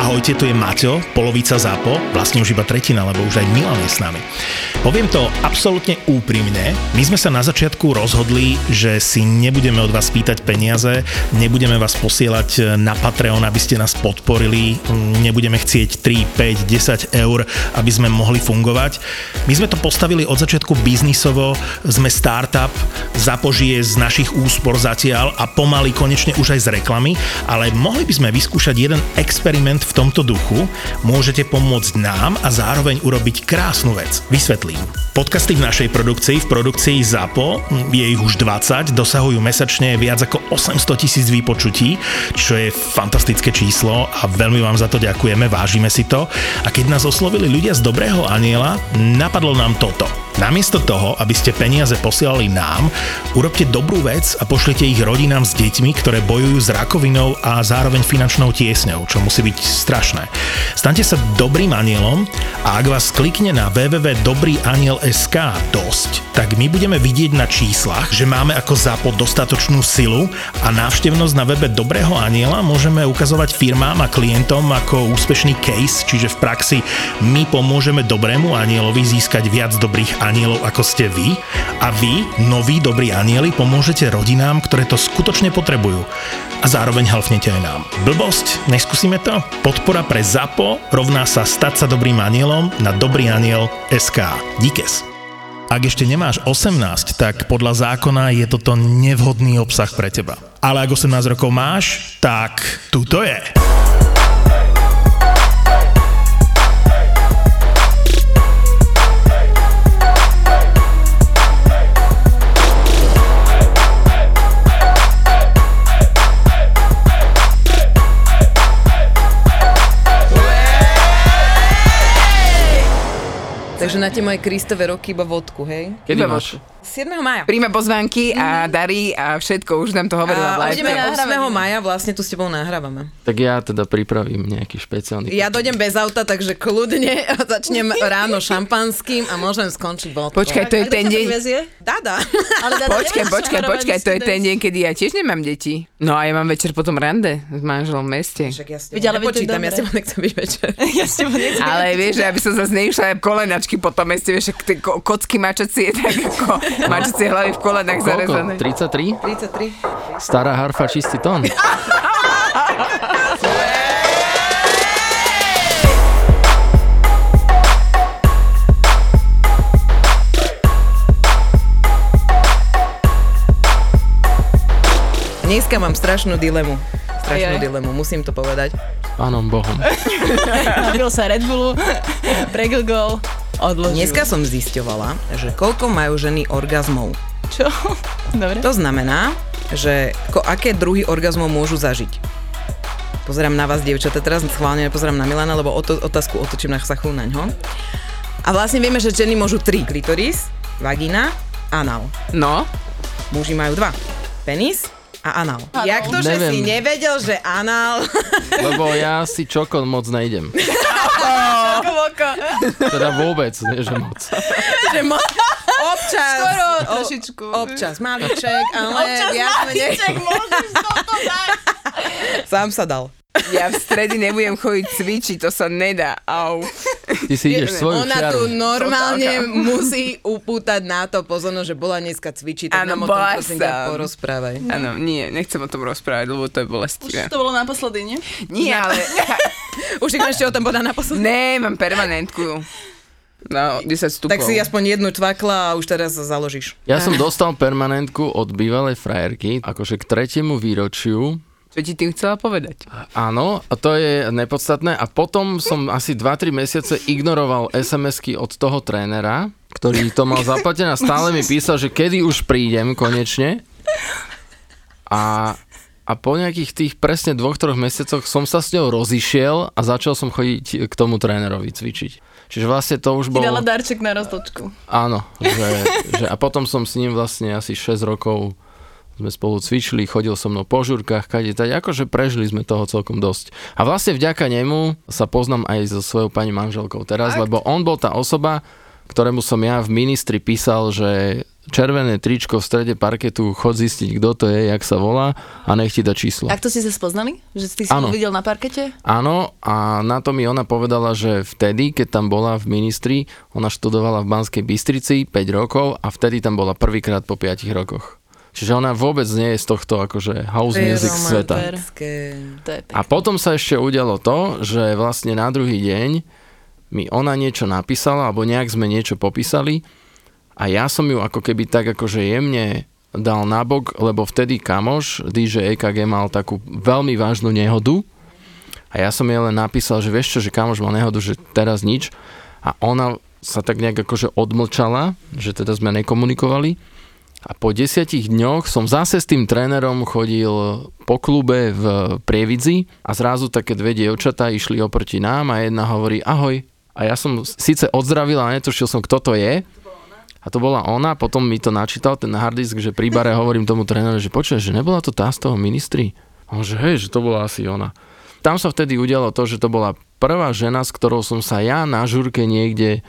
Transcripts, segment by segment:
Ahojte, tu je Maťo, polovica ZAPO, vlastne už iba tretina, lebo už aj Milan je s nami. Poviem to absolútne úprimne, my sme sa na začiatku rozhodli, že si nebudeme od vás pýtať peniaze, nebudeme vás posielať na Patreon, aby ste nás podporili, nebudeme chcieť 3, 5, 10 eur, aby sme mohli fungovať. My sme to postavili od začiatku biznisovo, sme startup, zapožije z našich úspor zatiaľ a pomaly konečne už aj z reklamy, ale mohli by sme vyskúšať jeden experiment tomto duchu, môžete pomôcť nám a zároveň urobiť krásnu vec. Vysvetlím. Podcasty v našej produkcii, v produkcii ZAPO, je ich už 20, dosahujú mesačne viac ako 800 tisíc výpočutí, čo je fantastické číslo a veľmi vám za to ďakujeme, vážime si to. A keď nás oslovili ľudia z Dobrého aniela, napadlo nám toto. Namiesto toho, aby ste peniaze posielali nám, urobte dobrú vec a pošlite ich rodinám s deťmi, ktoré bojujú s rakovinou a zároveň finančnou tiesňou, čo musí byť strašné. Staňte sa dobrým anielom a ak vás klikne na www.dobrýaniel.sk dosť, tak my budeme vidieť na číslach, že máme ako zápod dostatočnú silu a návštevnosť na webe Dobrého aniela môžeme ukazovať firmám a klientom ako úspešný case, čiže v praxi my pomôžeme dobrému anielovi získať viac dobrých anielov, ako ste vy a vy, noví dobrí anieli, pomôžete rodinám, ktoré to skutočne potrebujú. A zároveň halfnete aj nám. Blbosť? Neskúsime to? Podpora pre ZAPO rovná sa stať sa dobrým anielom na dobrý aniel SK. Díkes. Ak ešte nemáš 18, tak podľa zákona je toto nevhodný obsah pre teba. Ale ak 18 rokov máš, tak tuto je. Takže na tie moje Kristové roky iba vodku, hej? Kedy máš? 7. maja. Príjme pozvánky a dary a všetko, už nám to hovorila A v ideme live. 8. maja, vlastne tu s tebou nahrávame. Tak ja teda pripravím nejaký špeciálny... Ja dojdem bez auta, takže kľudne začnem ráno šampanským a môžem skončiť vodkou. Počkaj, to je ten deň... Dada. Ale Počkaj, počkaj, počkaj, to je ten deň, kedy ja tiež nemám deti. No a ja mám večer potom rande s manželom v meste. Však ja s tebou nepočítam, ja s tebou nechcem byť večer. Ja s tebou nechcem. Ale vieš, že aby som zase neišla aj kolenačky po tom meste, vieš, kocky mačacie, tak ako mačacie hlavy v kolenách zarezané. Koľko? 33? 33. Stará harfa čistý tón. Dneska mám strašnú dilemu. Strašnú Ajaj. dilemu, musím to povedať. Pánom Bohom. Napil sa Red Bullu, pregilgol, odložil. Dneska som zisťovala, že koľko majú ženy orgazmov. Čo? Dobre. To znamená, že ko, aké druhy orgazmov môžu zažiť. Pozerám na vás, dievčatá, teraz schválne nepozerám na Milana, lebo o to, otázku otočím na chsachu na ňo. A vlastne vieme, že ženy môžu tri. Klitoris, vagína, anal. No, Muži majú dva. Penis a anal. Jak to, že Neviem. si nevedel, že anal... Lebo ja si čokon moc nejdem. Teda vôbec, nie že moc. že mo- občas. Skoro o- trošičku. Občas, maliček, ale Občas viac menej. maliček, môžeš toto dať. Sám sa dal. Ja v stredy nebudem chodiť cvičiť, to sa nedá. Au. Ty si ideš svoju Ona čiaru. tu normálne Totálka. musí upútať na to pozornosť, že bola dneska cvičiť, tak Áno, nám o tom bola prosím ťa porozprávaj. Áno, nie, nechcem o tom rozprávať, lebo to je bolestivé. Už to bolo naposledy, nie? Nie, ale... Už si ešte o tom povedal naposledy. Ne, mám permanentku. No, 10 stupov. Tak si aspoň jednu tvakla a už teraz založíš. Ja som dostal permanentku od bývalej frajerky, akože k tretiemu výročiu. Čo ti tým chcela povedať? Áno, a to je nepodstatné. A potom som asi 2-3 mesiace ignoroval SMS-ky od toho trénera, ktorý to mal zaplatené a stále mi písal, že kedy už prídem konečne. A, a po nejakých tých presne dvoch, troch mesiacoch som sa s ňou rozišiel a začal som chodiť k tomu trénerovi cvičiť. Čiže vlastne to už Ti bol... dala darček na roztočku. Áno, že, že, a potom som s ním vlastne asi 6 rokov sme spolu cvičili, chodil so mnou po žurkách, kade tak, akože prežili sme toho celkom dosť. A vlastne vďaka nemu sa poznám aj so svojou pani manželkou teraz, lebo on bol tá osoba, ktorému som ja v ministri písal, že červené tričko v strede parketu, chod zistiť, kto to je, jak sa volá a nech ti dá číslo. Tak to ste sa spoznali? Že ty si ho videl na parkete? Áno, a na to mi ona povedala, že vtedy, keď tam bola v ministri, ona študovala v Banskej Bystrici 5 rokov a vtedy tam bola prvýkrát po 5 rokoch. Čiže ona vôbec nie je z tohto akože house To je music sveta. To je A potom sa ešte udialo to, že vlastne na druhý deň mi ona niečo napísala, alebo nejak sme niečo popísali a ja som ju ako keby tak akože jemne dal nabok, lebo vtedy kamoš DJ EKG mal takú veľmi vážnu nehodu. A ja som jej len napísal, že vieš čo, že kamoš mal nehodu, že teraz nič. A ona sa tak nejak akože odmlčala, že teda sme nekomunikovali a po desiatich dňoch som zase s tým trénerom chodil po klube v Prievidzi a zrazu také dve dievčatá išli oproti nám a jedna hovorí ahoj. A ja som síce odzdravil, ale netušil som, kto to je. A to bola ona, potom mi to načítal ten harddisk, že pri bare hovorím tomu trénerovi, že počuješ, že nebola to tá z toho ministri? A on, že hej, že to bola asi ona. Tam sa vtedy udialo to, že to bola prvá žena, s ktorou som sa ja na žurke niekde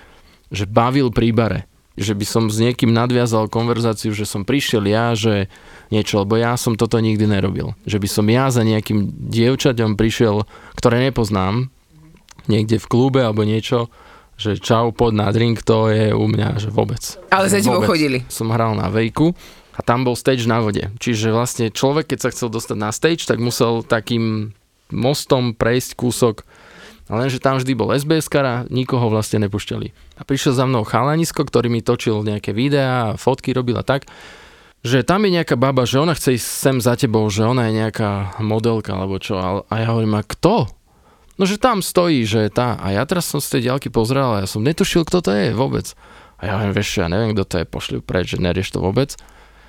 že bavil pri bare. Že by som s niekým nadviazal konverzáciu, že som prišiel ja, že niečo, lebo ja som toto nikdy nerobil. Že by som ja za nejakým dievčaťom prišiel, ktoré nepoznám, niekde v klube alebo niečo, že čau, pod na drink, to je u mňa, že vôbec. Ale za tebou chodili. Som hral na vejku a tam bol stage na vode. Čiže vlastne človek, keď sa chcel dostať na stage, tak musel takým mostom prejsť kúsok lenže tam vždy bol SBS a nikoho vlastne nepúšťali. A prišiel za mnou chalanisko, ktorý mi točil nejaké videá, fotky robil a tak, že tam je nejaká baba, že ona chce ísť sem za tebou, že ona je nejaká modelka alebo čo. A- ja hovorím, a kto? No, že tam stojí, že tá. A ja teraz som z tej ďalky pozrel a ja som netušil, kto to je vôbec. A ja hovorím, vieš ja neviem, kto to je, pošli ju preč, že nerieš to vôbec.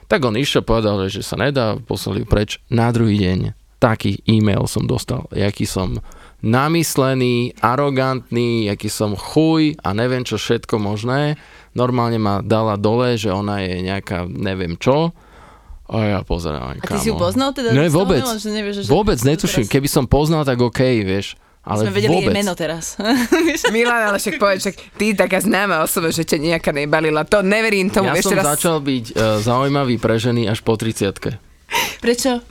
Tak on išiel, povedal, že sa nedá, poslali ju preč. Na druhý deň taký e-mail som dostal, jaký som namyslený, arogantný, aký som chuj a neviem čo všetko možné. Normálne ma dala dole, že ona je nejaká neviem čo. A ja pozerám, A ty si ju poznal teda? Ne, vôbec. že nevieš, že- Vôbec netuším. Keby som poznal, tak OK, vieš. Ale sme vedeli vôbec. jej meno teraz. Milan, ale však povedz, však ty taká známa osoba, že ťa nejaká nebalila. To neverím tomu. Ja Ešte som raz... začal byť uh, zaujímavý pre ženy až po 30 Prečo?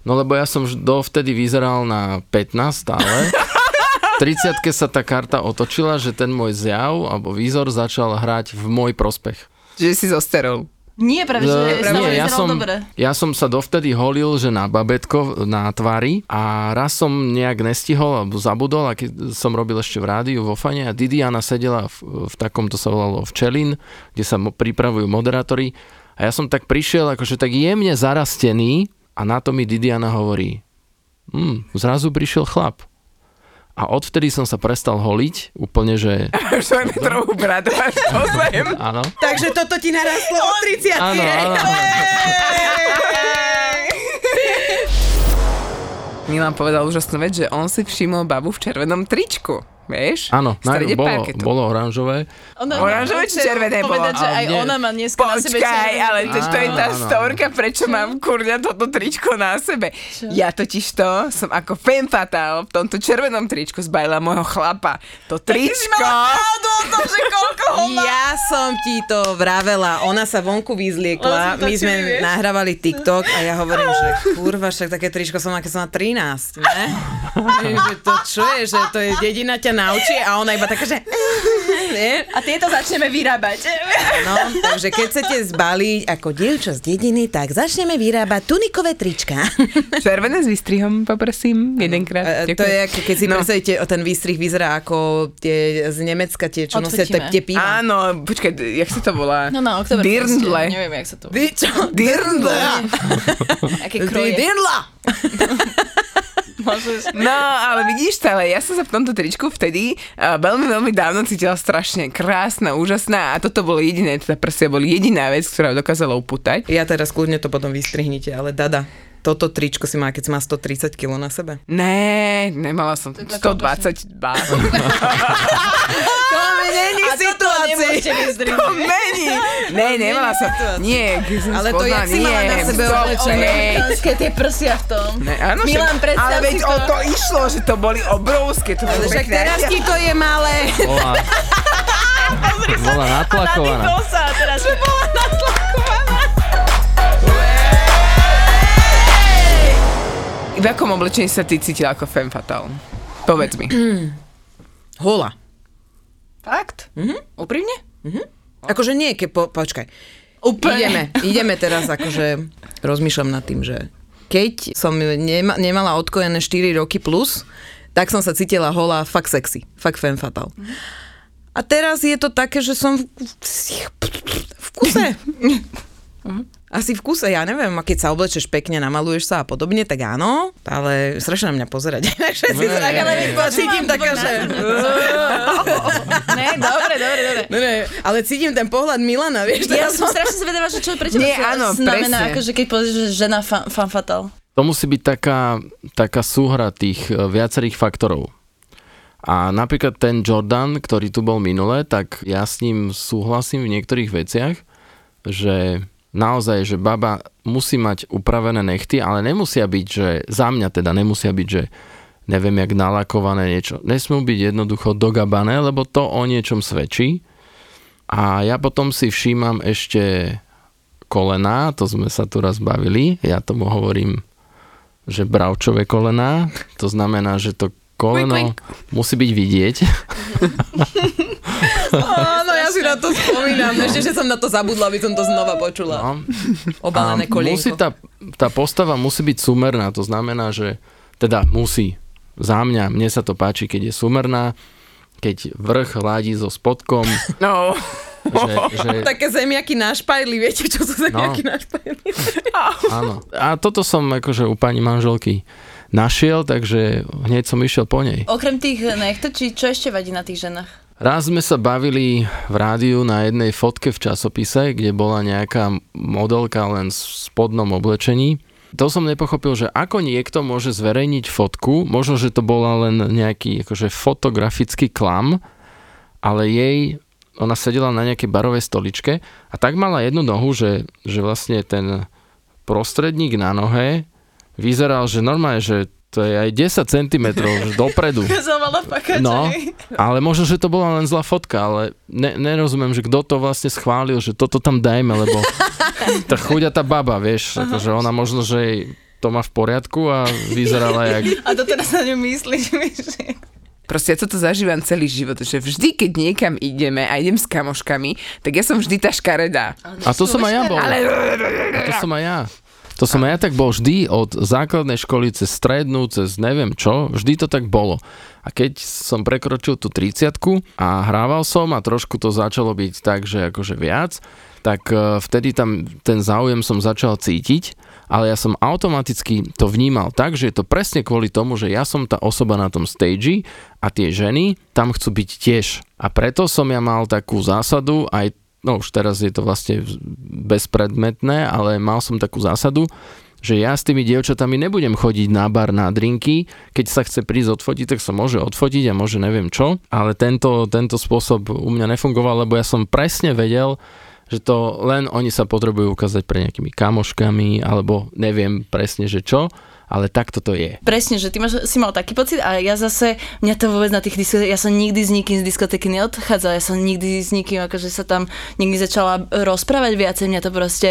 No lebo ja som dovtedy vyzeral na 15 stále. V 30 sa tá karta otočila, že ten môj zjav alebo výzor začal hrať v môj prospech. Že si zosterol. Nie, práve, že E, stále nie, ja som, dobre. ja som sa dovtedy holil, že na babetko na tvári a raz som nejak nestihol alebo zabudol a keď som robil ešte v rádiu vo Fane a Didiana sedela v, v takom, to sa volalo včelin, kde sa mo- pripravujú moderátori a ja som tak prišiel akože tak jemne zarastený a na to mi Didiana hovorí hm, zrazu prišiel chlap. A odvtedy som sa prestal holiť, úplne, že bradu až po zem. áno. Takže toto ti narastlo od 30 Áno, áno. Milan povedal úžasnú vec, že on si všimol babu v červenom tričku. Vieš? Áno, strede bolo, parketu. bolo oranžové. Ona, Oranžové či červené bolo? Povedať, že Ale aj nie. ona má dneska na sebe Počkaj, červený ale to, to je tá storka, prečo mám kurňa toto tričko na sebe. Ja totiž to som ako femme fatale v tomto červenom tričku zbajila môjho chlapa. To tričko... Ja som ti to vravela, ona sa vonku vyzliekla, si my sme vieš? nahrávali TikTok a ja hovorím, že kurva, však také tričko som, aké som na 13, ne? že to čo je, že to je dedina ťa naučí a ona iba taká, že... A tieto začneme vyrábať. No, takže keď chcete zbaliť ako dievča z dediny, tak začneme vyrábať tunikové trička. Červené s výstrihom, poprosím, jedenkrát. E, To je ako keď si No. predstavíte, o ten výstrih vyzerá ako tie z Nemecka, tie, čo nosia tie, piva. Áno, počkaj, jak sa to volá? No na oktober. Dirndle. Neviem, jak sa to... Čo? Dirndle. Aké kroje. Dirndla! No, ale vidíš ale ja som sa v tomto tričku vtedy uh, veľmi, veľmi dávno cítila strašne krásna, úžasná a toto bolo jediné, teda prsia boli jediná vec, ktorá dokázala upútať. Ja teraz kľudne to potom vystrihnite, ale Dada, toto tričko si má, keď si má 130 kg na sebe. Ne, nemala som 122. To nemôžete vyzdrihnúť. To mení. Ne, nemala som. Nie, keď som Ale to, jak si mala na nie, sebe oblečené. Obrovské tie prsia v tom. Ne, áno, Milan, však- predstav Ale veď si o to. to išlo, že to boli obrovské. To Ale bolo však teraz ti to je malé. Bola, Bola natlakovaná. Nadýchol sa a teraz... V akom oblečení sa ty cítila ako femme fatale? Povedz mi. Hola. Fakt? Mhm. Úprimne? Akože nie, ke po, počkaj. Úplne. Ideme, ideme teraz akože rozmýšľam nad tým, že keď som nema, nemala odkojené 4 roky plus, tak som sa cítila holá fakt sexy, fakt femme fatal. A teraz je to také, že som v, v kuse. Asi v kuse, ja neviem, a keď sa oblečeš pekne, namaluješ sa a podobne, tak áno, ale strašne na mňa pozerať. Všetci sa tak, ale cítim taká, že... Ne, dobre, dobre, dobre. Ne, ne, ale cítim ten pohľad Milana, vieš. Ja som strašne zvedavá, že čo pre teba Nie, sa áno, znamená, akože keď povieš, že žena fan, fan fatal. To musí byť taká, taká súhra tých e, viacerých faktorov. A napríklad ten Jordan, ktorý tu bol minule, tak ja s ním súhlasím v niektorých veciach, že naozaj, že baba musí mať upravené nechty, ale nemusia byť, že za mňa teda nemusia byť, že neviem, jak nalakované niečo. Nesmú byť jednoducho dogabané, lebo to o niečom svedčí. A ja potom si všímam ešte kolená, to sme sa tu raz bavili, ja tomu hovorím, že bravčové kolená, to znamená, že to koleno musí byť vidieť. Áno, ja si na to spomínam. Ešte, že som na to zabudla, aby som to znova počula. No. Obalené kolienko. musí tá, tá postava musí byť sumerná, to znamená, že teda musí. Za mňa, mne sa to páči, keď je sumerná, keď vrch hladí so spodkom, No, že, že Také zemiaky na špajli, viete, čo sú zemiaky No. na špajli? áno. A toto som akože u pani manželky našiel, takže hneď som išiel po nej. Okrem tých nechto, či čo ešte vadí na tých ženách? Raz sme sa bavili v rádiu na jednej fotke v časopise, kde bola nejaká modelka len v spodnom oblečení. To som nepochopil, že ako niekto môže zverejniť fotku, možno, že to bola len nejaký akože fotografický klam, ale jej, ona sedela na nejakej barovej stoličke a tak mala jednu nohu, že, že vlastne ten prostredník na nohe vyzeral, že normálne, že to je aj 10 cm že dopredu. Pakača. No, ale možno, že to bola len zlá fotka, ale ne, nerozumiem, že kto to vlastne schválil, že toto tam dajme, lebo tá chuďa tá baba, vieš, akože ona možno, že jej to má v poriadku a vyzerala jak... A to teraz na ňu myslíš, vieš? proste ja toto zažívam celý život, že vždy, keď niekam ideme a idem s kamoškami, tak ja som vždy tá škaredá. A to som aj ja bol. Ale A to som aj ja. To som ja tak bol vždy od základnej školy cez strednú, cez neviem čo, vždy to tak bolo. A keď som prekročil tú 30 a hrával som a trošku to začalo byť tak, že akože viac, tak eh, vtedy tam ten záujem som začal cítiť, ale ja som automaticky to vnímal tak, že je to presne kvôli tomu, že ja som tá osoba na tom stage a tie ženy tam chcú byť tiež. A preto som ja mal takú zásadu, aj no už teraz je to vlastne bezpredmetné, ale mal som takú zásadu, že ja s tými dievčatami nebudem chodiť na bar na drinky, keď sa chce prísť odfotiť, tak sa môže odfotiť a môže neviem čo, ale tento, tento spôsob u mňa nefungoval, lebo ja som presne vedel, že to len oni sa potrebujú ukázať pre nejakými kamoškami, alebo neviem presne, že čo, ale takto to je. Presne, že ty máš, si mal taký pocit a ja zase, mňa to vôbec na tých diskotékach, ja som nikdy s nikým z diskotéky neodchádzala, ja som nikdy s nikým, akože sa tam nikdy začala rozprávať viacej, mňa to proste,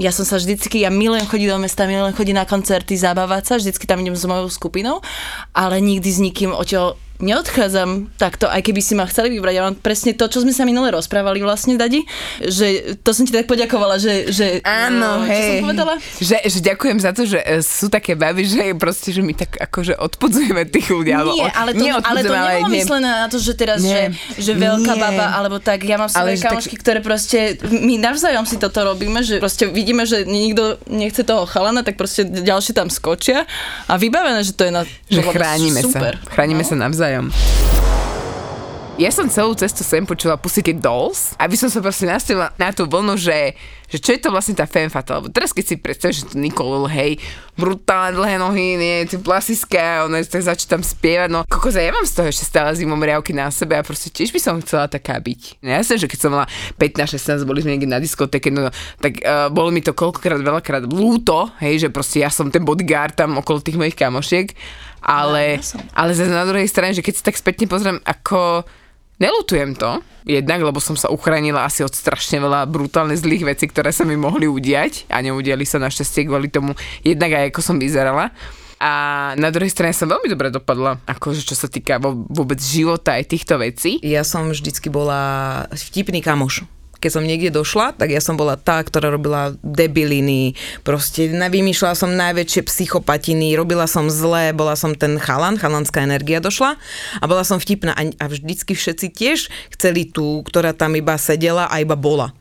ja som sa vždycky, ja milujem chodiť do mesta, milujem chodiť na koncerty, zabávať sa, vždycky tam idem s mojou skupinou, ale nikdy s nikým odtiaľ neodchádzam takto, aj keby si ma chceli vybrať. Ja mám presne to, čo sme sa minule rozprávali vlastne, Dadi, že to som ti tak poďakovala, že, že Áno, no, čo hej. som povedala? Že, že ďakujem za to, že e, sú také baby, že proste, že my tak akože odpudzujeme tých ľudí. alebo Nie, ale to, ale to nebolo nie- myslené na to, že teraz, Nie. že, že veľká Nie. baba, alebo tak, ja mám svoje že tak- kamošky, ktoré proste, my navzájom si toto robíme, že proste vidíme, že nikto nechce toho chalana, tak proste ďalšie tam skočia a vybavené, že to je na že chránime super. sa. Chránime No. sa navzájom. Ja som celú cestu sem počula Pussycat Dolls, aby som sa proste nastavila na tú vlnu, že, že čo je to vlastne tá femme fatale. Lebo teraz keď si predstavíš, že to Nicole, hej, brutálne dlhé nohy, nie, tie plasiská, ona tak začne tam spievať, no kokos, ja mám z toho ešte stále zimom riavky na sebe a proste tiež by som chcela taká byť. No jasne, že keď som mala 15-16, boli sme niekde na diskotéke, no tak uh, bolo mi to koľkokrát, veľakrát lúto, hej, že proste ja som ten bodyguard tam okolo tých mojich kamošiek, ale, ale zase na druhej strane, že keď si tak spätne pozriem, ako Nelutujem to, jednak, lebo som sa uchránila asi od strašne veľa brutálne zlých vecí, ktoré sa mi mohli udiať a neudiali sa našťastie kvôli tomu, jednak aj ako som vyzerala. A na druhej strane som veľmi dobre dopadla, akože čo sa týka vôbec života aj týchto vecí. Ja som vždycky bola vtipný kamoš keď som niekde došla, tak ja som bola tá, ktorá robila debiliny, proste vymýšľala som najväčšie psychopatiny, robila som zlé, bola som ten chalan, chalanská energia došla a bola som vtipná a, a vždycky všetci tiež chceli tú, ktorá tam iba sedela a iba bola.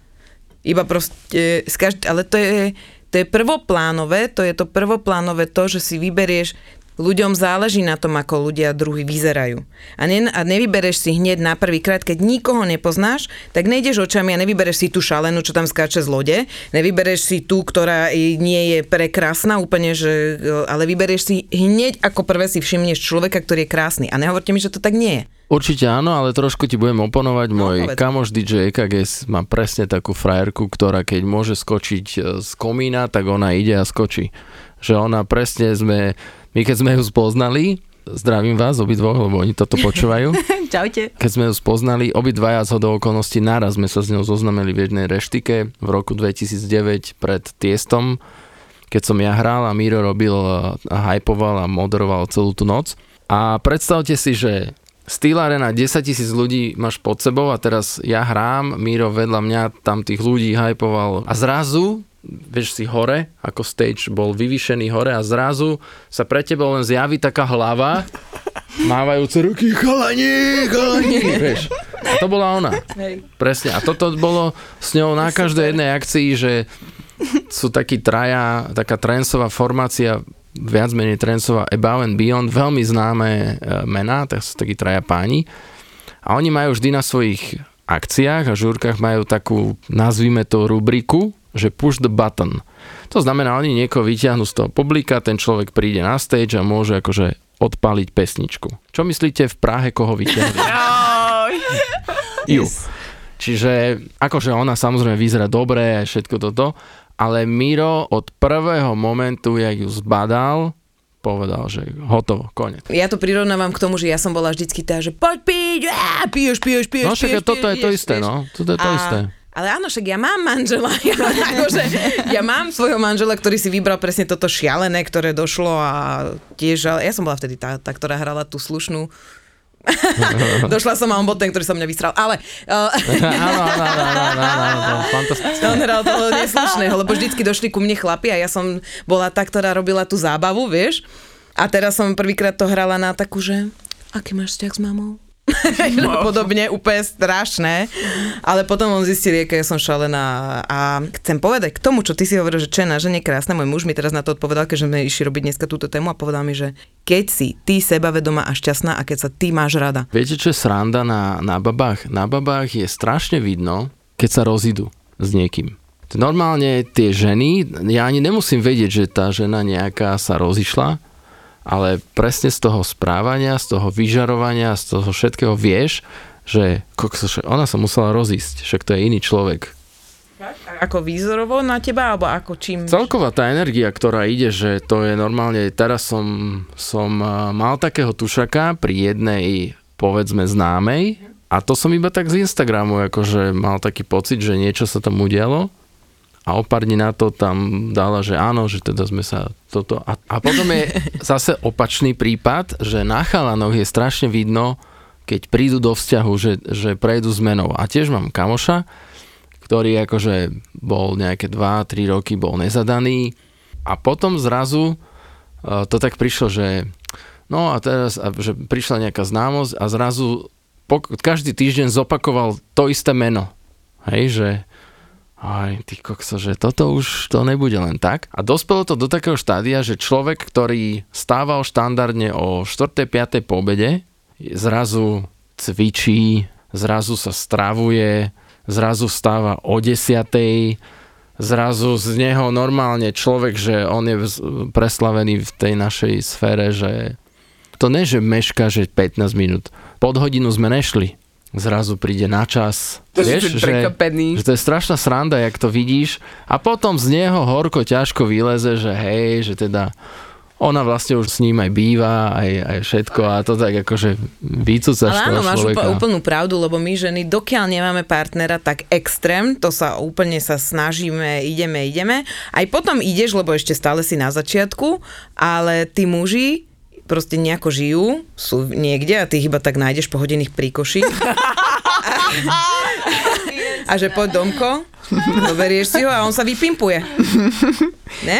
Iba proste, ale to je, to je prvoplánové, to je to prvoplánové to, že si vyberieš Ľuďom záleží na tom, ako ľudia druhý vyzerajú. A, ne, a nevybereš si hneď na prvý krát, keď nikoho nepoznáš, tak nejdeš očami a nevybereš si tú šalenú, čo tam skáče z lode, nevybereš si tú, ktorá nie je prekrásna úplne, že, ale vybereš si hneď ako prvé si všimneš človeka, ktorý je krásny. A nehovorte mi, že to tak nie je. Určite áno, ale trošku ti budem oponovať. No, Môj povedz. kamoš DJ EKG má presne takú frajerku, ktorá keď môže skočiť e, z komína, tak ona ide a skočí. Že ona presne sme my keď sme ju spoznali, zdravím vás obidvoch, lebo oni toto počúvajú. Čaute. Keď sme ju spoznali, obidvaja z hodou okolností naraz sme sa s ňou zoznamili v jednej reštike v roku 2009 pred Tiestom, keď som ja hral a Miro robil a hypoval a moderoval celú tú noc. A predstavte si, že Steel Arena 10 tisíc ľudí máš pod sebou a teraz ja hrám, Miro vedľa mňa tam tých ľudí hypoval a zrazu vieš si hore, ako stage bol vyvýšený hore a zrazu sa pre teba len zjaví taká hlava, mávajúce ruky, chalani, chalani, vieš. A to bola ona. Hej. Presne. A toto bolo s ňou na každej jednej akcii, že sú takí traja, taká trensová formácia, viac menej trensová Above and Beyond, veľmi známe e, mená, tak sú takí traja páni. A oni majú vždy na svojich akciách a žúrkach majú takú, nazvime to rubriku, že push the button. To znamená, oni niekoho vyťahnú z toho publika, ten človek príde na stage a môže akože odpaliť pesničku. Čo myslíte v Prahe, koho vyťahli? Ju. Čiže akože ona samozrejme vyzerá dobre a všetko toto, ale Miro od prvého momentu, jak ju zbadal, povedal, že hotovo, konec. Ja to prirovnávam k tomu, že ja som bola vždycky tá, že poď piť, piješ, piješ, piješ, No však toto je to isté, no. Toto je to isté. Ale áno, však ja mám manžela. Ja, akože, ja mám svojho manžela, ktorý si vybral presne toto šialené, ktoré došlo a tiež, ja som bola vtedy tá, tá ktorá hrala tú slušnú Došla som a on bol ten, ktorý sa mňa vystral. Ale... Áno, áno, áno, áno, áno, fantastické. On hral toho neslušného, lebo vždycky došli ku mne chlapi a ja som bola tá, ktorá robila tú zábavu, vieš. A teraz som prvýkrát to hrala na takú, že aký máš vzťah s mamou? no. podobne, úplne strašné. Ale potom on zistil, aká som šalená. A chcem povedať k tomu, čo ty si hovoril, že čo je na žene krásne, môj muž mi teraz na to odpovedal, keďže sme išli robiť dneska túto tému a povedal mi, že keď si ty sebavedomá a šťastná a keď sa ty máš rada. Viete, čo je sranda na, na babách? Na babách je strašne vidno, keď sa rozídu s niekým. Normálne tie ženy, ja ani nemusím vedieť, že tá žena nejaká sa rozišla, ale presne z toho správania, z toho vyžarovania, z toho všetkého vieš, že ona sa musela rozísť, však to je iný človek. Ako výzorovo na teba, alebo ako čím? Celková tá energia, ktorá ide, že to je normálne, teraz som, som mal takého tušaka pri jednej, povedzme, známej, a to som iba tak z Instagramu, akože mal taký pocit, že niečo sa tam udialo a o pár dní na to tam dala, že áno, že teda sme sa toto... A, a potom je zase opačný prípad, že na chalanoch je strašne vidno, keď prídu do vzťahu, že, že prejdú zmenou. A tiež mám kamoša, ktorý akože bol nejaké 2-3 roky, bol nezadaný a potom zrazu e, to tak prišlo, že no a teraz, že prišla nejaká známosť a zrazu po, každý týždeň zopakoval to isté meno. Hej, že aj ty kokso, že toto už to nebude len tak. A dospelo to do takého štádia, že človek, ktorý stával štandardne o 4. 5. po obede, zrazu cvičí, zrazu sa stravuje, zrazu stáva o 10. Zrazu z neho normálne človek, že on je preslavený v tej našej sfére, že to ne, že meška, že 15 minút. Pod hodinu sme nešli zrazu príde na čas. To Vieš, že, že to je strašná sranda, jak to vidíš a potom z neho horko ťažko vyleze, že hej, že teda ona vlastne už s ním aj býva, aj, aj všetko a to tak akože vycúcaš Ale áno, máš človeka. úpl- úplnú pravdu, lebo my ženy, dokiaľ nemáme partnera tak extrém, to sa úplne sa snažíme, ideme, ideme. Aj potom ideš, lebo ešte stále si na začiatku, ale tí muži proste nejako žijú, sú niekde a ty ich iba tak nájdeš po hodinných príkoši. A že poď domko, zoberieš si ho a on sa vypimpuje. Ne?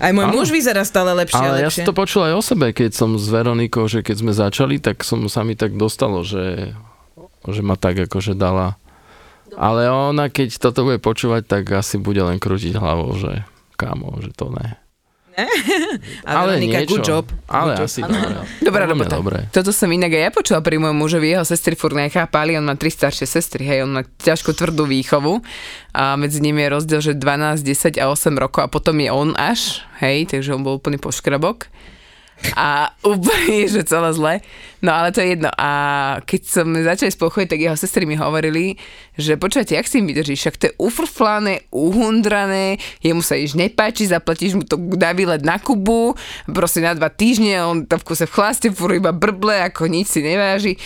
Aj môj Áno. muž vyzerá stále lepšie a Ale ja lepšie. som to počul aj o sebe, keď som s Veronikou, že keď sme začali, tak som sa mi tak dostalo, že, že ma tak akože dala. Ale ona, keď toto bude počúvať, tak asi bude len krútiť hlavou, že kámo, že to ne. A Veronika, good job. Ale Good job. asi dobre. Robota. Dobre. Toto som inak aj ja počula pri mojom mužovi, jeho sestry furt nechápali, on má tri staršie sestry, hej, on má ťažko tvrdú výchovu a medzi nimi je rozdiel, že 12, 10 a 8 rokov a potom je on až, hej, takže on bol úplný poškrabok a úplne, že celé zle. No ale to je jedno. A keď som začali spolu chodiť, tak jeho sestry mi hovorili, že počujete, jak si im vydržíš, však to je ufrflané, uhundrané, jemu sa již nepáči, zaplatíš mu to Davilet na Kubu, proste na dva týždne, on tam v kuse v chlaste, furt iba brble, ako nič si neváži,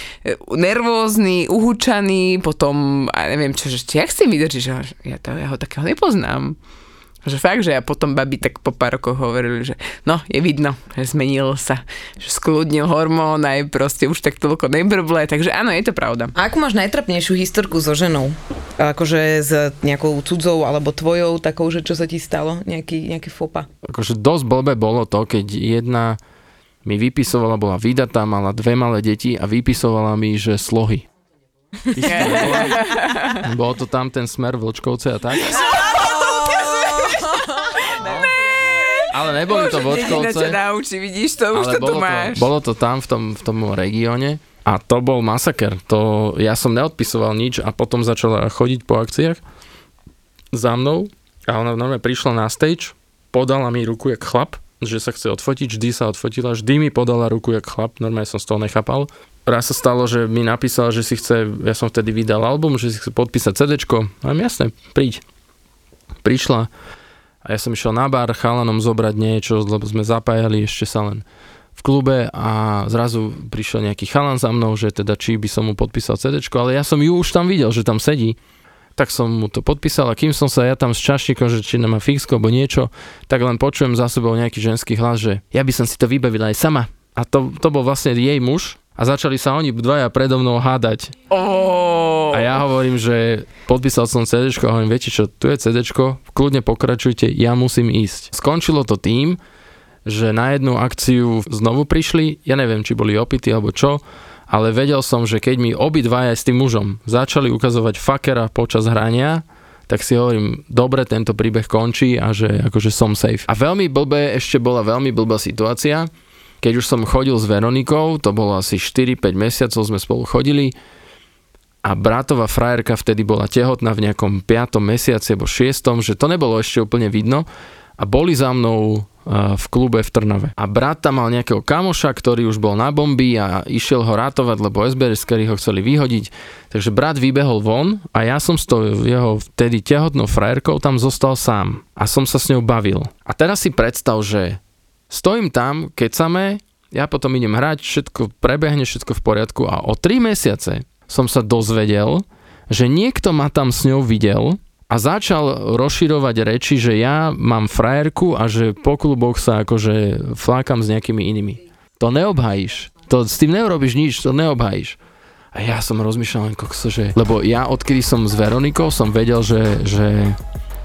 nervózny, uhúčaný, potom, a neviem čo, že jak si im vydržíš, ja, to, ja ho takého nepoznám. Že fakt, že a potom babi tak po pár rokoch hovorili, že no, je vidno, že zmenil sa, že skľudnil hormón aj proste už tak toľko nebrble, takže áno, je to pravda. A ako máš najtrapnejšiu historku so ženou? Akože s nejakou cudzou alebo tvojou takou, že čo sa ti stalo? Nejaký, nejaký fopa? Akože dosť blbé bolo to, keď jedna mi vypisovala, bola vydatá, mala dve malé deti a vypisovala mi, že slohy. Bolo to tam ten smer Vlčkovce a tak? Ale neboli to Vlčkovce. naučí, vidíš to, už to tu máš. to, bolo to tam v tom, v tom regióne a to bol masaker. To, ja som neodpisoval nič a potom začala chodiť po akciách za mnou a ona normálne prišla na stage, podala mi ruku jak chlap, že sa chce odfotiť, vždy sa odfotila, vždy mi podala ruku jak chlap, normálne som z toho nechápal. Raz sa stalo, že mi napísala, že si chce, ja som vtedy vydal album, že si chce podpísať CDčko. A jasné, príď. Prišla a ja som išiel na bar chalanom zobrať niečo, lebo sme zapájali ešte sa len v klube a zrazu prišiel nejaký chalan za mnou, že teda či by som mu podpísal CD, ale ja som ju už tam videl, že tam sedí. Tak som mu to podpísal a kým som sa ja tam s čašníkom, že či nemá fixko alebo niečo, tak len počujem za sebou nejaký ženský hlas, že ja by som si to vybavila aj sama. A to, to bol vlastne jej muž a začali sa oni dvaja predo mnou hádať. Oh. A ja hovorím, že podpísal som CD a hovorím, viete čo, tu je CD, kľudne pokračujte, ja musím ísť. Skončilo to tým, že na jednu akciu znovu prišli, ja neviem, či boli opity alebo čo, ale vedel som, že keď mi obidvaja s tým mužom začali ukazovať fakera počas hrania, tak si hovorím, dobre, tento príbeh končí a že akože som safe. A veľmi blbé, ešte bola veľmi blbá situácia, keď už som chodil s Veronikou, to bolo asi 4-5 mesiacov sme spolu chodili, a bratová frajerka vtedy bola tehotná v nejakom 5. mesiaci alebo 6. že to nebolo ešte úplne vidno a boli za mnou uh, v klube v Trnave. A brat tam mal nejakého kamoša, ktorý už bol na bomby a išiel ho rátovať, lebo SBS, ktorí ho chceli vyhodiť. Takže brat vybehol von a ja som s tou jeho vtedy tehotnou frajerkou tam zostal sám. A som sa s ňou bavil. A teraz si predstav, že stojím tam, kecame, ja potom idem hrať, všetko prebehne, všetko v poriadku a o 3 mesiace som sa dozvedel, že niekto ma tam s ňou videl a začal rozširovať reči, že ja mám frajerku a že po kluboch sa akože flákam s nejakými inými. To neobhajíš. To, s tým neurobiš nič, to neobhajíš. A ja som rozmýšľal len kokso, že... Lebo ja odkedy som s Veronikou som vedel, že, že,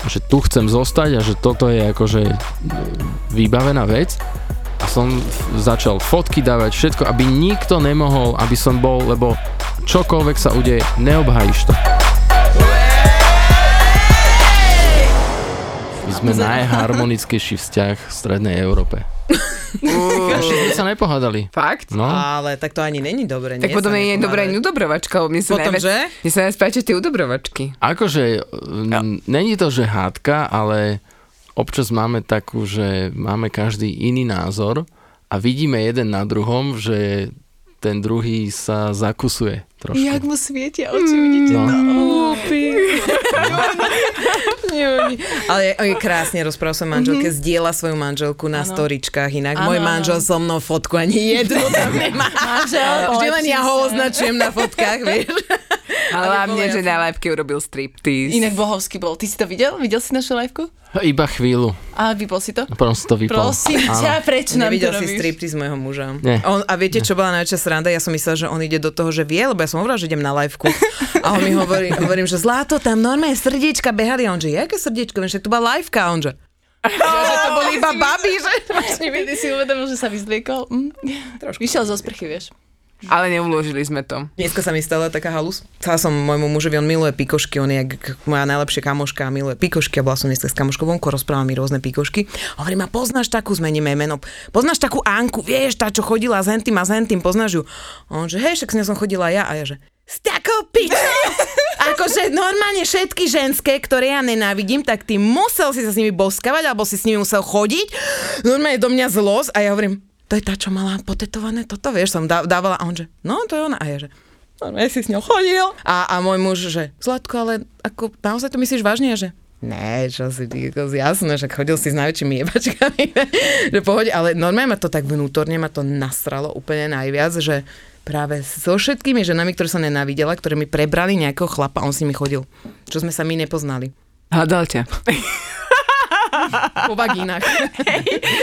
že tu chcem zostať a že toto je akože vybavená vec a som začal fotky dávať všetko, aby nikto nemohol, aby som bol, lebo čokoľvek sa udeje, neobhajíš to. My sme najharmonickejší vzťah v Strednej Európe. Sme sa nepohádali. Fakt? No, Ale tak to ani není dobre. Tak nie potom je dobrá aj udobrovačka, mne sa Potom, najviac, že? Mne sa najviac páčia tie udobrovačky. akože n- není to, že hádka, ale občas máme takú, že máme každý iný názor a vidíme jeden na druhom, že ten druhý sa zakusuje trošku. Jak mu svietia oči, vidíte No. to? Ale je, je krásne, rozprával som manželke, zdieľa svoju manželku na Áno. storičkách, inak Áno, môj manžel so mnou fotku ani jednu tam nemá. Manžel, Vždy len ja ho označujem na fotkách, vieš. Ale hlavne, že na liveke urobil striptease. Inak bohovský bol. Ty si to videl? Videl si našu liveku? Iba chvíľu. A vypol si to? Potom si to vypol. Prosím ťa, prečo nám to Nevidel si robíš? striptease môjho muža. Nie. On, a viete, čo bola najväčšia sranda? Ja som myslela, že on ide do toho, že vie, lebo ja som hovorila, že idem na liveku. A on mi hovorí, hovorím, že zlato, tam normálne srdiečka behali. A on že, jaké srdiečko? Však to bola liveka. A on že, že to boli iba baby, že? Ty si uvedomil, že sa vyzliekol? Mm. Vyšiel zo sprchy, vieš. Ale neuložili sme to. Dneska sa mi stala taká halus. Chcela som môjmu mužovi, on miluje pikošky, on je moja najlepšia kamoška a miluje pikošky a bola som dneska s kamoškou vonku, rozprávala mi rôzne pikošky. Hovorím, a poznáš takú, zmeníme meno, poznáš takú Anku, vieš, tá, čo chodila s hentým a s hentým, poznáš ju? On že, hej, však s ňou som chodila ja a ja že, s takou pičou! Akože normálne všetky ženské, ktoré ja nenávidím, tak ty musel si sa s nimi boskavať, alebo si s nimi musel chodiť. Normálne do mňa zlosť a ja hovorím, to je tá, čo mala potetované toto, vieš, som dá- dávala a on že, no to je ona. A ja že, no ja si s ňou chodil. A, a môj muž, že, Zlatko, ale ako, naozaj to myslíš vážne? Že, Ne, čo si ty, jasné, že chodil si s najväčšími jebačkami, že pohode, ale normálne ma to tak vnútorne, ma to nasralo úplne najviac, že práve so všetkými ženami, ktoré som nenávidela, ktoré mi prebrali nejakého chlapa, on s nimi chodil, čo sme sa my nepoznali. Hádal ťa. Po vagínach.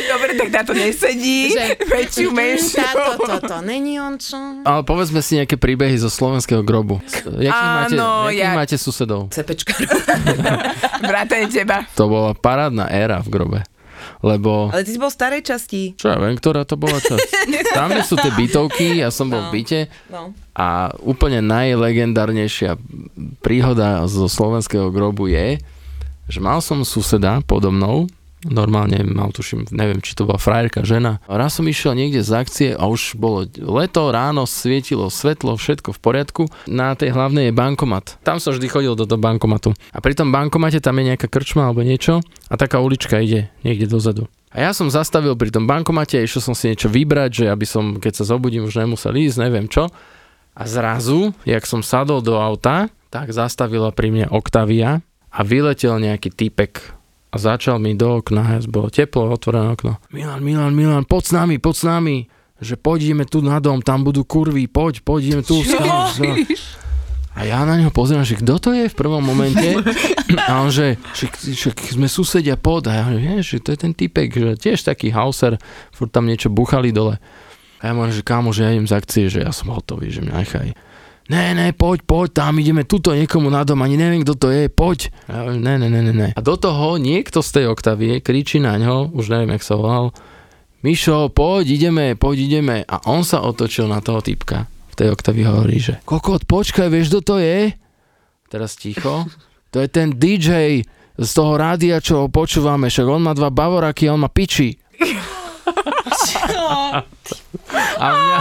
Dobre, tak táto nesedí. Väčšiu, menšiu. Táto, toto, není on čo? Ale povedzme si nejaké príbehy zo slovenského grobu. Jakých máte, jakých ja- máte susedov? Cepečka. Vrátane teba. To bola parádna éra v grobe. Lebo, Ale ty si bol v starej časti. čo ja viem, ktorá to bola časť. Tam sú tie bytovky, ja som bol v byte No. a úplne najlegendárnejšia príhoda zo slovenského grobu je, že mal som suseda podo mnou, normálne mal tuším, neviem, či to bola frajerka, žena. Raz som išiel niekde z akcie a už bolo leto, ráno, svietilo svetlo, všetko v poriadku. Na tej hlavnej je bankomat. Tam som vždy chodil do toho bankomatu. A pri tom bankomate tam je nejaká krčma alebo niečo a taká ulička ide niekde dozadu. A ja som zastavil pri tom bankomate, išiel som si niečo vybrať, že aby som, keď sa zobudím, už nemusel ísť, neviem čo. A zrazu, jak som sadol do auta, tak zastavila pri mne Octavia a vyletel nejaký typek a začal mi do okna, bolo teplo, otvorené okno. Milan, Milan, Milan, poď s nami, poď s nami, že poďme tu na dom, tam budú kurvy, poď, poď, ideme tu. skáž. A ja na neho pozerám, že kto to je v prvom momente a on že, že, že sme susedia pod a ja vieš, že to je ten typek, že tiež taký hauser, furt tam niečo buchali dole. A ja hovorím, že kámo, že ja idem z akcie, že ja som hotový, že mňa nechaj. Ne, ne, poď, poď, tam ideme tuto niekomu na dom, ani neviem, kto to je, poď. A ja ne, ne, ne, ne, ne. A do toho niekto z tej Oktavie kričí na ňo, už neviem, jak sa volal, Mišo, poď, ideme, poď, ideme. A on sa otočil na toho typka. V tej Oktavii hovorí, že kokot, počkaj, vieš, kto to je? Teraz ticho. To je ten DJ z toho rádia, čo ho počúvame, však on má dva bavoraky, on má piči. A mňa,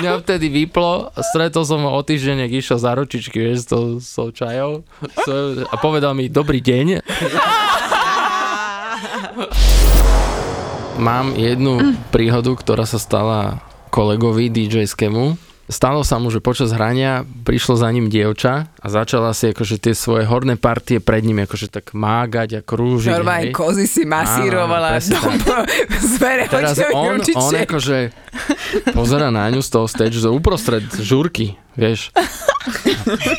mňa vtedy vyplo, stretol som ho o týždeň, jak išiel za ručičky, vieš, s tou, s čajou a povedal mi dobrý deň. Mám jednu príhodu, ktorá sa stala kolegovi DJ-skému. Stalo sa mu, že počas hrania prišlo za ním dievča a začala si akože tie svoje horné partie pred ním akože tak mágať a krúžiť. Normálne hej. kozy si masírovala. Zbere Teraz on, on akože pozera na ňu z toho stage, že uprostred žúrky, vieš.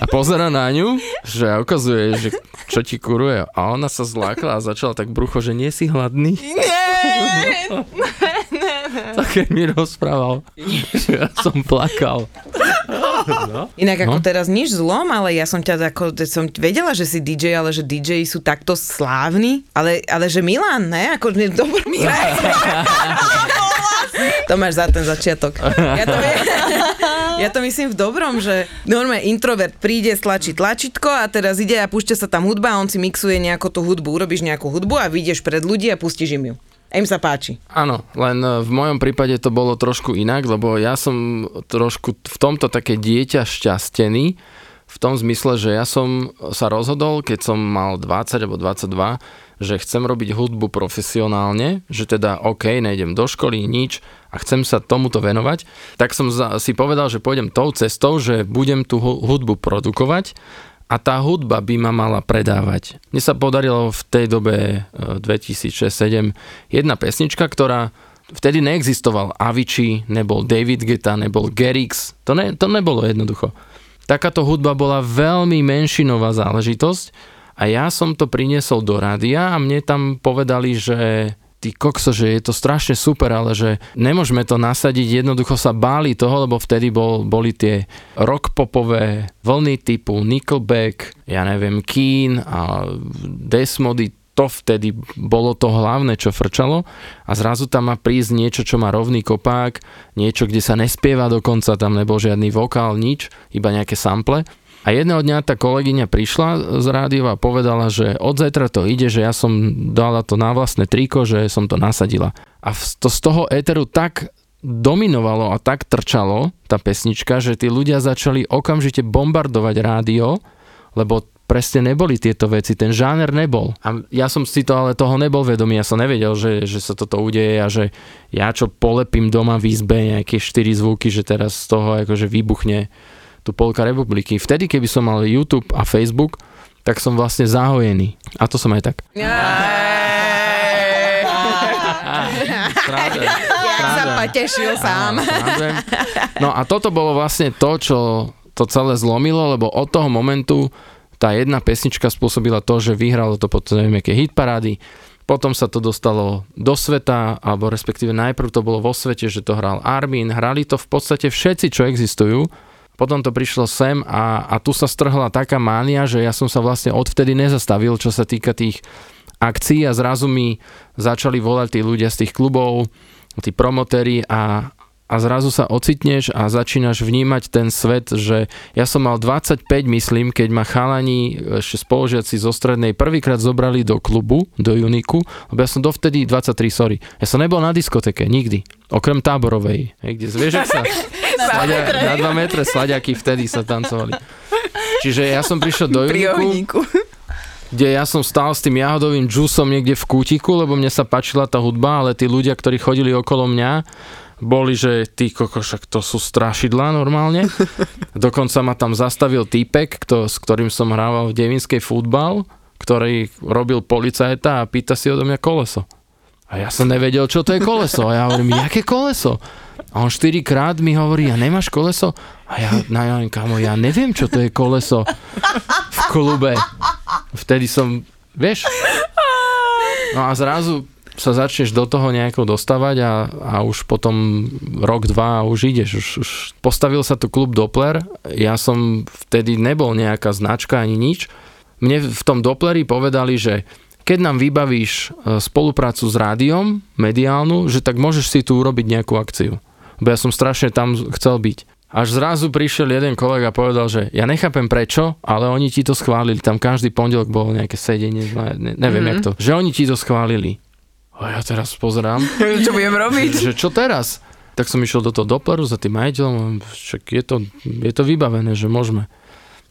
A pozera na ňu, že ukazuje, že čo ti kuruje. A ona sa zlákla a začala tak brucho, že nie si hladný. Tak keď mi rozprával, že ja som plakal. Inak ako No. teraz nič zlom, ale ja som ťa ako, som vedela, že si DJ, ale že DJ sú takto slávni, ale, ale že Milan, ne? Ako ne, dobro, To máš za ten začiatok. Ja to, ja to myslím v dobrom, že normálne introvert príde, stlačí tlačítko a teraz ide a púšťa sa tam hudba a on si mixuje nejakú tú hudbu. Urobíš nejakú hudbu a vyjdeš pred ľudí a pustíš im ju. A im sa páči. Áno, len e, v mojom prípade to bolo trošku inak, lebo ja som trošku v tomto také dieťa šťastený, v tom zmysle, že ja som sa rozhodol, keď som mal 20 alebo 22, že chcem robiť hudbu profesionálne, že teda OK, nejdem do školy, nič, a chcem sa tomuto venovať, tak som si povedal, že pôjdem tou cestou, že budem tú hu- hudbu produkovať a tá hudba by ma mala predávať. Mne sa podarilo v tej dobe 2006-2007 jedna pesnička, ktorá vtedy neexistoval Avicii, nebol David Geta, nebol Gerix, to, ne, to nebolo jednoducho. Takáto hudba bola veľmi menšinová záležitosť a ja som to priniesol do rádia a mne tam povedali, že ty kokso, že je to strašne super, ale že nemôžeme to nasadiť, jednoducho sa báli toho, lebo vtedy bol, boli tie rockpopové vlny typu Nickelback, ja neviem, Keen a Desmody, to vtedy bolo to hlavné, čo frčalo. A zrazu tam má prísť niečo, čo má rovný kopák, niečo, kde sa nespieva dokonca, tam nebol žiadny vokál, nič, iba nejaké sample a jedného dňa tá kolegyňa prišla z rádiova a povedala, že od zajtra to ide, že ja som dala to na vlastné triko, že som to nasadila. A to z toho éteru tak dominovalo a tak trčalo tá pesnička, že tí ľudia začali okamžite bombardovať rádio, lebo presne neboli tieto veci, ten žáner nebol. A ja som si to ale toho nebol vedomý, ja som nevedel, že, že sa toto udeje a že ja čo polepím doma v izbe nejaké 4 zvuky, že teraz z toho akože vybuchne tú polka republiky. Vtedy, keby som mal YouTube a Facebook, tak som vlastne zahojený. A to som aj tak. Sa potešil sám. No a toto bolo vlastne to, čo to celé zlomilo, lebo od toho momentu tá jedna pesnička spôsobila to, že vyhralo to potom neviem, aké hitparády. Potom sa to dostalo do sveta, alebo respektíve najprv to bolo vo svete, že to hral Armin, hrali to v podstate všetci, čo existujú potom to prišlo sem a, a tu sa strhla taká mánia, že ja som sa vlastne odvtedy nezastavil, čo sa týka tých akcií a zrazu mi začali volať tí ľudia z tých klubov, tí promotéri a, a zrazu sa ocitneš a začínaš vnímať ten svet, že ja som mal 25, myslím, keď ma chalani, ešte spolužiaci zo strednej prvýkrát zobrali do klubu, do Uniku, lebo ja som dovtedy 23, sorry. Ja som nebol na diskoteke, nikdy. Okrem táborovej, kde zviežek sa Sladia, na 2 metre sladiaky vtedy sa tancovali. Čiže ja som prišiel do Uniku, kde ja som stál s tým jahodovým džusom niekde v kútiku, lebo mne sa páčila tá hudba, ale tí ľudia, ktorí chodili okolo mňa, boli, že tí kokošak, to sú strašidlá normálne. Dokonca ma tam zastavil týpek, kto, s ktorým som hrával v Devinskej futbal, ktorý robil policajta a pýta si odo mňa koleso. A ja som nevedel, čo to je koleso. A ja hovorím, jaké koleso? A on štyrikrát mi hovorí, a nemáš koleso? A ja, na ja, kamo, ja neviem, čo to je koleso v klube. Vtedy som, vieš? No a zrazu sa začneš do toho nejako dostávať a, a už potom rok, dva a už ideš. Už, už postavil sa tu klub Doppler, ja som vtedy nebol nejaká značka ani nič. Mne v tom Dopleri povedali, že keď nám vybavíš e, spoluprácu s rádiom, mediálnu, že tak môžeš si tu urobiť nejakú akciu lebo ja som strašne tam chcel byť. Až zrazu prišiel jeden kolega a povedal, že ja nechápem prečo, ale oni ti to schválili. Tam každý pondelok bolo nejaké sedenie, ne, neviem mm. jak to. Že oni ti to schválili. A ja teraz pozerám. čo budem robiť? Že čo teraz? Tak som išiel do toho Doppleru za tým majiteľom, však je to, je to vybavené, že môžeme.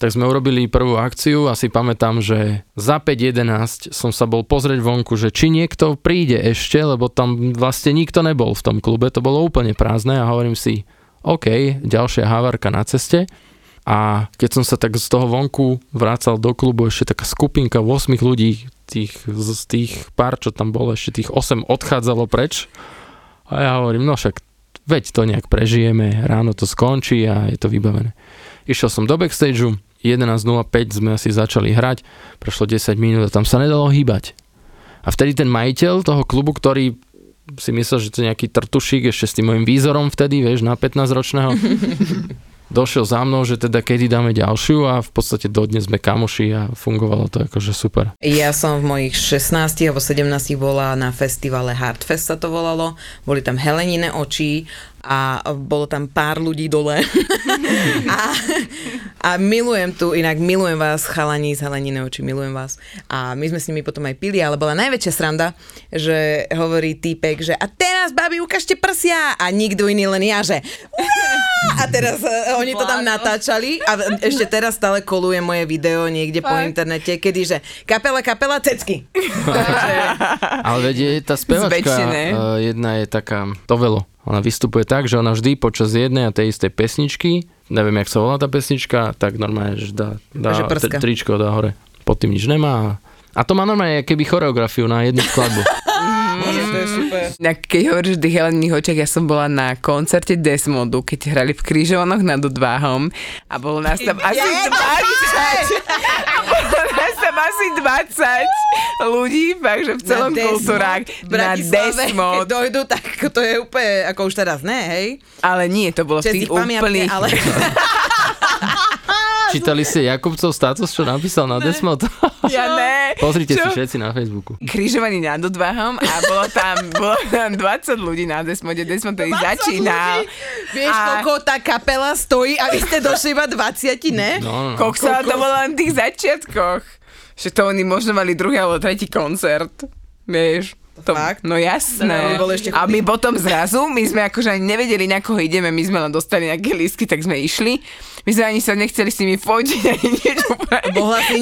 Tak sme urobili prvú akciu a si pamätám, že za 5.11 som sa bol pozrieť vonku, že či niekto príde ešte, lebo tam vlastne nikto nebol v tom klube, to bolo úplne prázdne a hovorím si, OK, ďalšia havarka na ceste. A keď som sa tak z toho vonku vrácal do klubu, ešte taká skupinka 8 ľudí, tých, z tých pár, čo tam bolo, ešte tých 8 odchádzalo preč. A ja hovorím, no však veď to nejak prežijeme, ráno to skončí a je to vybavené. Išiel som do backstageu, 11.05 sme asi začali hrať, prešlo 10 minút a tam sa nedalo hýbať. A vtedy ten majiteľ toho klubu, ktorý si myslel, že to je nejaký trtušík ešte s tým môjim výzorom vtedy, vieš, na 15 ročného, došiel za mnou, že teda kedy dáme ďalšiu a v podstate dodnes sme kamoši a fungovalo to akože super. Ja som v mojich 16 alebo 17 bola na festivale Hardfest sa to volalo, boli tam Helenine oči a bolo tam pár ľudí dole. a, a milujem tu, inak milujem vás, chalani z Helenine oči, milujem vás. A my sme s nimi potom aj pili, ale bola najväčšia sranda, že hovorí týpek, že a teraz, babi, ukážte prsia a nikto iný len ja, že a teraz uh, oni to tam natáčali a ešte teraz stále koluje moje video niekde po Fakt? internete, kedy že kapela, kapela, cecky. Ale veď je tá spevačka, uh, jedna je taká, to velo. Ona vystupuje tak, že ona vždy počas jednej a tej istej pesničky, neviem, jak sa volá tá pesnička, tak normálne, že dá, dá Že tri- tričko dá hore. Pod tým nič nemá. A to má normálne keby choreografiu na jednu skladbu. Na, keď hovoríš o tých helených očiach, ja som bola na koncerte Desmodu, keď hrali v Krížovanoch nad Odváhom a bolo nás tam asi 20. A bolo nás tam asi 20 ľudí, fakt, že v celom kultúrách v na Desmod. Keď dojdu, tak to je úplne, ako už teraz ne, hej? Ale nie, to bolo v Čest tých úplných... ale... Čítali ste Jakubcov status, čo napísal na Desmod? Ja ne. Pozrite Čo? si všetci na Facebooku. križovaný nad odvahom a bolo tam, bolo tam 20 ľudí na Desmode. Desmod to začínal. Vieš, A- koľko tá kapela stojí a vy ste došli iba 20, ne? No, no, no. Koksa, to bolo len v tých začiatkoch. Že to oni možno mali druhý alebo tretí koncert. Vieš. To, Fakt? no jasné. Ešte A my potom zrazu, my sme akože ani nevedeli, na koho ideme, my sme len dostali nejaké lístky, tak sme išli. My sme ani sa nechceli s nimi fotiť, ani si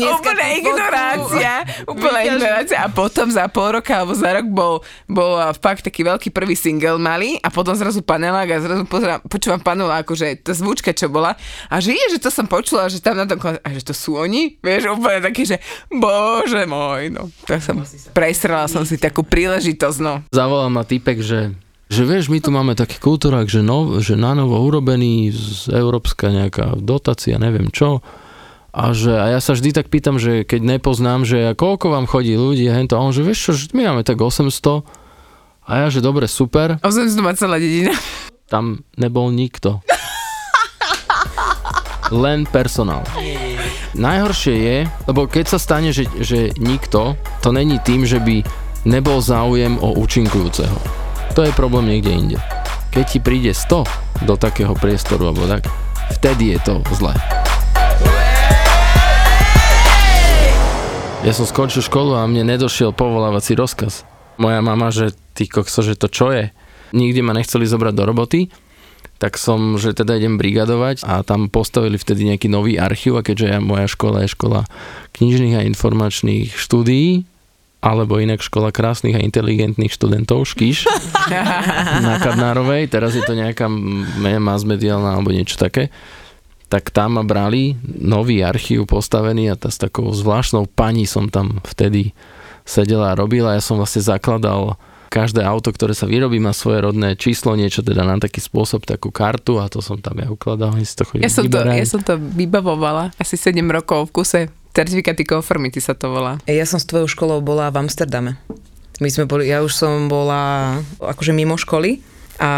dneska úplne ignorácia. Úplne ignorácia. A potom za pol roka alebo za rok bol, bol fakt taký veľký prvý single mali a potom zrazu panelák a zrazu pozerám, počúvam paneláku, že tá zvučka, čo bola a že je, že to som počula, že tam na tom a že to sú oni, vieš, úplne taký, že bože môj, no. Tak som, presrala som si takú príležitosť, no. Zavolal ma typek, že že vieš, my tu máme taký kultúrak, že, nov, že na novo urobený z európska nejaká dotácia, neviem čo. A, že, a ja sa vždy tak pýtam, že keď nepoznám, že koľko vám chodí ľudí hento, a on, že vieš čo, že my máme tak 800. A ja, že dobre, super. 800 má celá dedina. Tam nebol nikto. Len personál. Najhoršie je, lebo keď sa stane, že, že nikto, to není tým, že by nebol záujem o účinkujúceho. To je problém niekde inde. Keď ti príde 100 do takého priestoru, alebo tak, vtedy je to zlé. Ja som skončil školu a mne nedošiel povolávací rozkaz. Moja mama, že ty kokso, že to čo je? Nikdy ma nechceli zobrať do roboty, tak som, že teda idem brigadovať a tam postavili vtedy nejaký nový archív a keďže ja, moja škola je škola knižných a informačných štúdií, alebo inak škola krásnych a inteligentných študentov, škýš, na Kadnárovej, teraz je to nejaká m- mass mediálna alebo niečo také, tak tam ma brali nový archív postavený a tá, s takou zvláštnou pani som tam vtedy sedela a robila. Ja som vlastne zakladal každé auto, ktoré sa vyrobí, má svoje rodné číslo, niečo teda na taký spôsob, takú kartu a to som tam ja ukladal. si to Ja som, to, vyberať. ja som to vybavovala asi 7 rokov v kuse. Certifikáty konformity sa to volá. Ja som s tvojou školou bola v Amsterdame. My sme boli, ja už som bola akože mimo školy a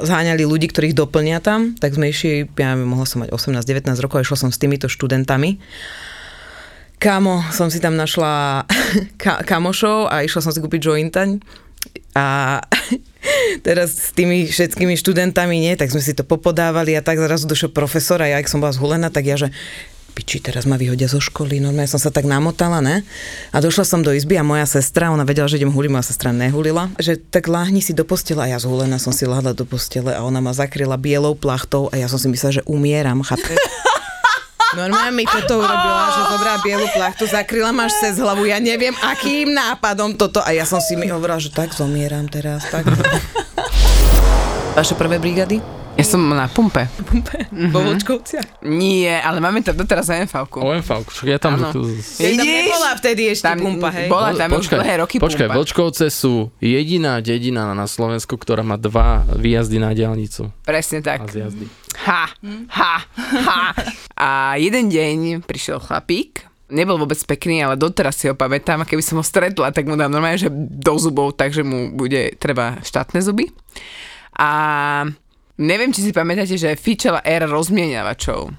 zháňali ľudí, ktorých doplnia tam, tak sme išli, ja neviem, mohla som mať 18-19 rokov a išla som s týmito študentami. Kámo, som si tam našla ka- kamošov a išla som si kúpiť jointaň a teraz s tými všetkými študentami, nie, tak sme si to popodávali a tak zrazu došiel profesor a ja, ak som bola zhulená, tak ja, že piči, teraz ma vyhodia zo školy, normálne som sa tak namotala, ne? A došla som do izby a moja sestra, ona vedela, že idem huliť, moja sestra nehulila, že tak láhni si do postele a ja zhulená som si lahla do postele a ona ma zakryla bielou plachtou a ja som si myslela, že umieram, chápeš? Normálne mi toto urobila, že dobrá bielu plachtu, zakryla až cez hlavu, ja neviem, akým nápadom toto. A ja som si mi hovorila, že tak zomieram teraz, tak. Vaše prvé brigady? Ja som na pumpe. Mm-hmm. Vo Vočkovciach? Nie, ale máme tam doteraz OMV-ku. OMV, však ja tam... Tu, Tam nebola vtedy ešte Tam pumpa, hej? bola tam už počkaj, dlhé roky počkaj, pumpa. Vlčkovce sú jediná dedina na Slovensku, ktorá má dva výjazdy na diálnicu Presne a tak. zjazdy. Ha, ha, ha. A jeden deň prišiel chlapík, nebol vôbec pekný, ale doteraz si ho pamätám a keby som ho stretla, tak mu dám normálne, že do zubov, takže mu bude treba štátne zuby. A neviem, či si pamätáte, že fičala éra rozmieniavačov.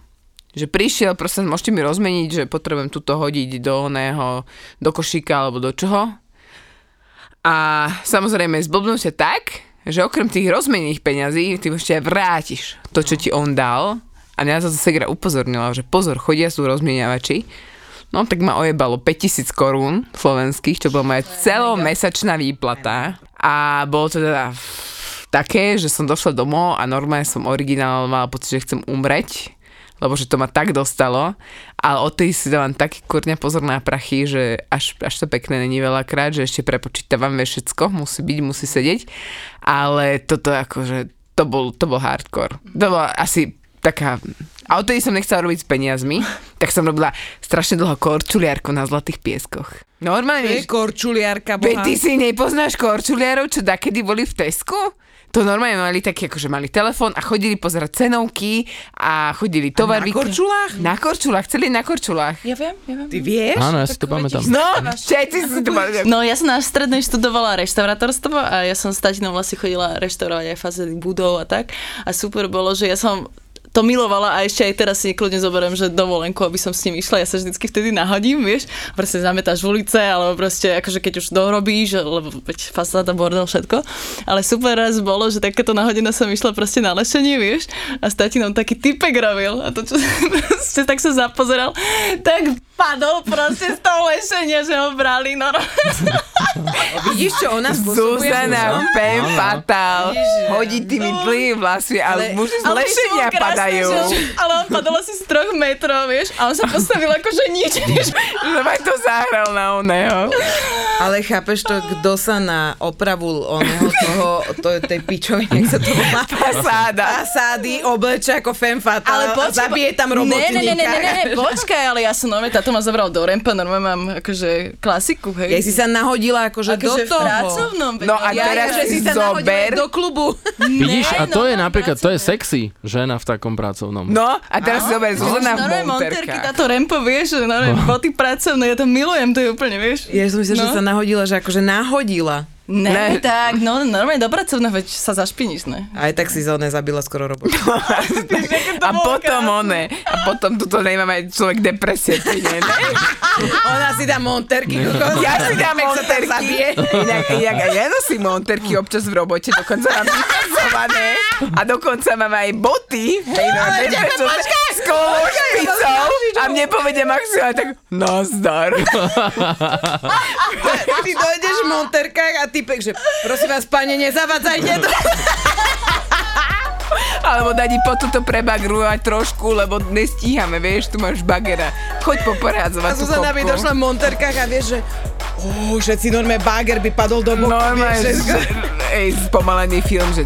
Že prišiel, prosím, môžete mi rozmeniť, že potrebujem túto hodiť do oného, do košíka alebo do čoho. A samozrejme zblbnú sa tak, že okrem tých rozmených peňazí, ty ešte vrátiš to, čo ti on dal. A mňa to Segra upozornila, že pozor, chodia sú rozmieniavači. No tak ma ojebalo 5000 korún slovenských, čo bola moja celomesačná výplata. A bolo to teda také, že som došla domov a normálne som originál mala pocit, že chcem umreť lebo že to ma tak dostalo, ale odtedy si dávam taký kurňa pozor na prachy, že až, až to pekné není veľakrát, že ešte prepočítavam všetko, musí byť, musí sedieť, ale toto akože, to bol, to bol hardcore. To bola asi taká a odtedy som nechcela robiť s peniazmi, tak som robila strašne dlho korčuliarku na Zlatých pieskoch. Normálne, Je korčuliarka, boha. ty si nepoznáš korčuliarov, čo dakedy boli v Tesku? To normálne mali taký, akože mali telefón a chodili pozerať cenovky a chodili tovar. na korčulách? Na korčulách, celý na korčulách. Ja viem, ja viem. Ty vieš? Áno, ja si to pamätám. No, všetci si to mali. No ja som na strednej študovala reštaurátorstvo a ja som s tatinou vlastne chodila reštaurovať aj fazily budov a tak. A super bolo, že ja som to milovala a ešte aj teraz si kľudne zoberiem, že dovolenku, aby som s ním išla. Ja sa vždycky vtedy nahodím, vieš, proste zametáš v ulice, alebo proste akože keď už dorobíš, lebo veď fasáda, bordel, všetko. Ale super raz bolo, že takéto nahodená som išla proste na lešenie, vieš, a s tatinou taký typek robil a to, čo proste tak sa zapozeral, tak padol proste z toho lešenia, že ho brali, no. Vidíš, čo ona spôsobuje? Zuzana Pen Fatal hodí tými dlhými vlasmi, ale Ale- muži z lešenia to že- Ale on padol asi z troch metrov, vieš, a on sa postavil akože nič, vieš. Že aj to zahral na oného. Ale chápeš to, kto sa na opravu oného toho, to, tej pičoviny, jak sa to volá? Pasáda. Pasády obleče ako femme fatale a zabije tam robotníka. ne, ne, ne, ne, ne, počkaj, ale ja som normálne, táto ma zobral do rempa, normálne mám akože klasiku, hej. Ja si sa nahodila akože, akože do toho. v pracovnom. No a Ja, teraz že si sa nahodila zober. do klubu. Vidíš, a to je napríklad, to je sexy, žena v takom pracovnom. No, a teraz si zober Zuzana v Normálne monterky, táto rempo, vieš, že normálne boty pracovné, ja to milujem, to je úplne, vieš. Ja som myslela, No. že sa nahodila, že akože nahodila. Ne, Ne. tak, no normálne do pracovného, veď sa zašpiníš, ne? Aj tak si zóne zabila skoro robotu. A potom one. A potom tuto nemám aj človek depresie. príde, ne? Ona si dá monterky. kokos. Ja si dám monterky. zabije. Inak, inak ja nosím monterky občas v robote, dokonca mám vypracované a dokonca mám aj boty. Hej, no, ale s kolou špicou a mne povedia maximálne tak nazdar. Ty dojdeš v monterkách a typek, že prosím vás, pane, nezavadzajte to. Alebo dať po toto prebagrovať trošku, lebo nestíhame, vieš, tu máš bagera. Choď A poporádzovať tú Zuzana kopku. došla v monterkách a vieš, že oh, všetci normálne bager by padol do boku. Normálne, že, ej, spomalený film, že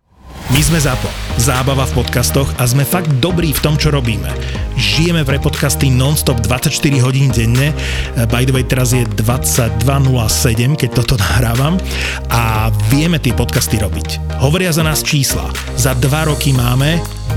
My sme ZAPO. Zábava v podcastoch a sme fakt dobrí v tom, čo robíme. Žijeme pre podcasty non-stop 24 hodín denne. Eh, By the way, teraz je 22.07, keď toto nahrávam. A vieme tie podcasty robiť. Hovoria za nás čísla. Za dva roky máme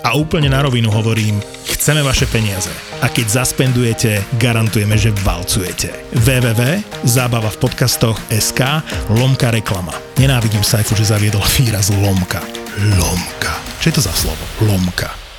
A úplne na rovinu hovorím, chceme vaše peniaze. A keď zaspendujete, garantujeme, že valcujete. www.zábava v podcastoch SK lomka reklama. Nenávidím Saifu, že zaviedol výraz lomka. Lomka. Čo je to za slovo? Lomka.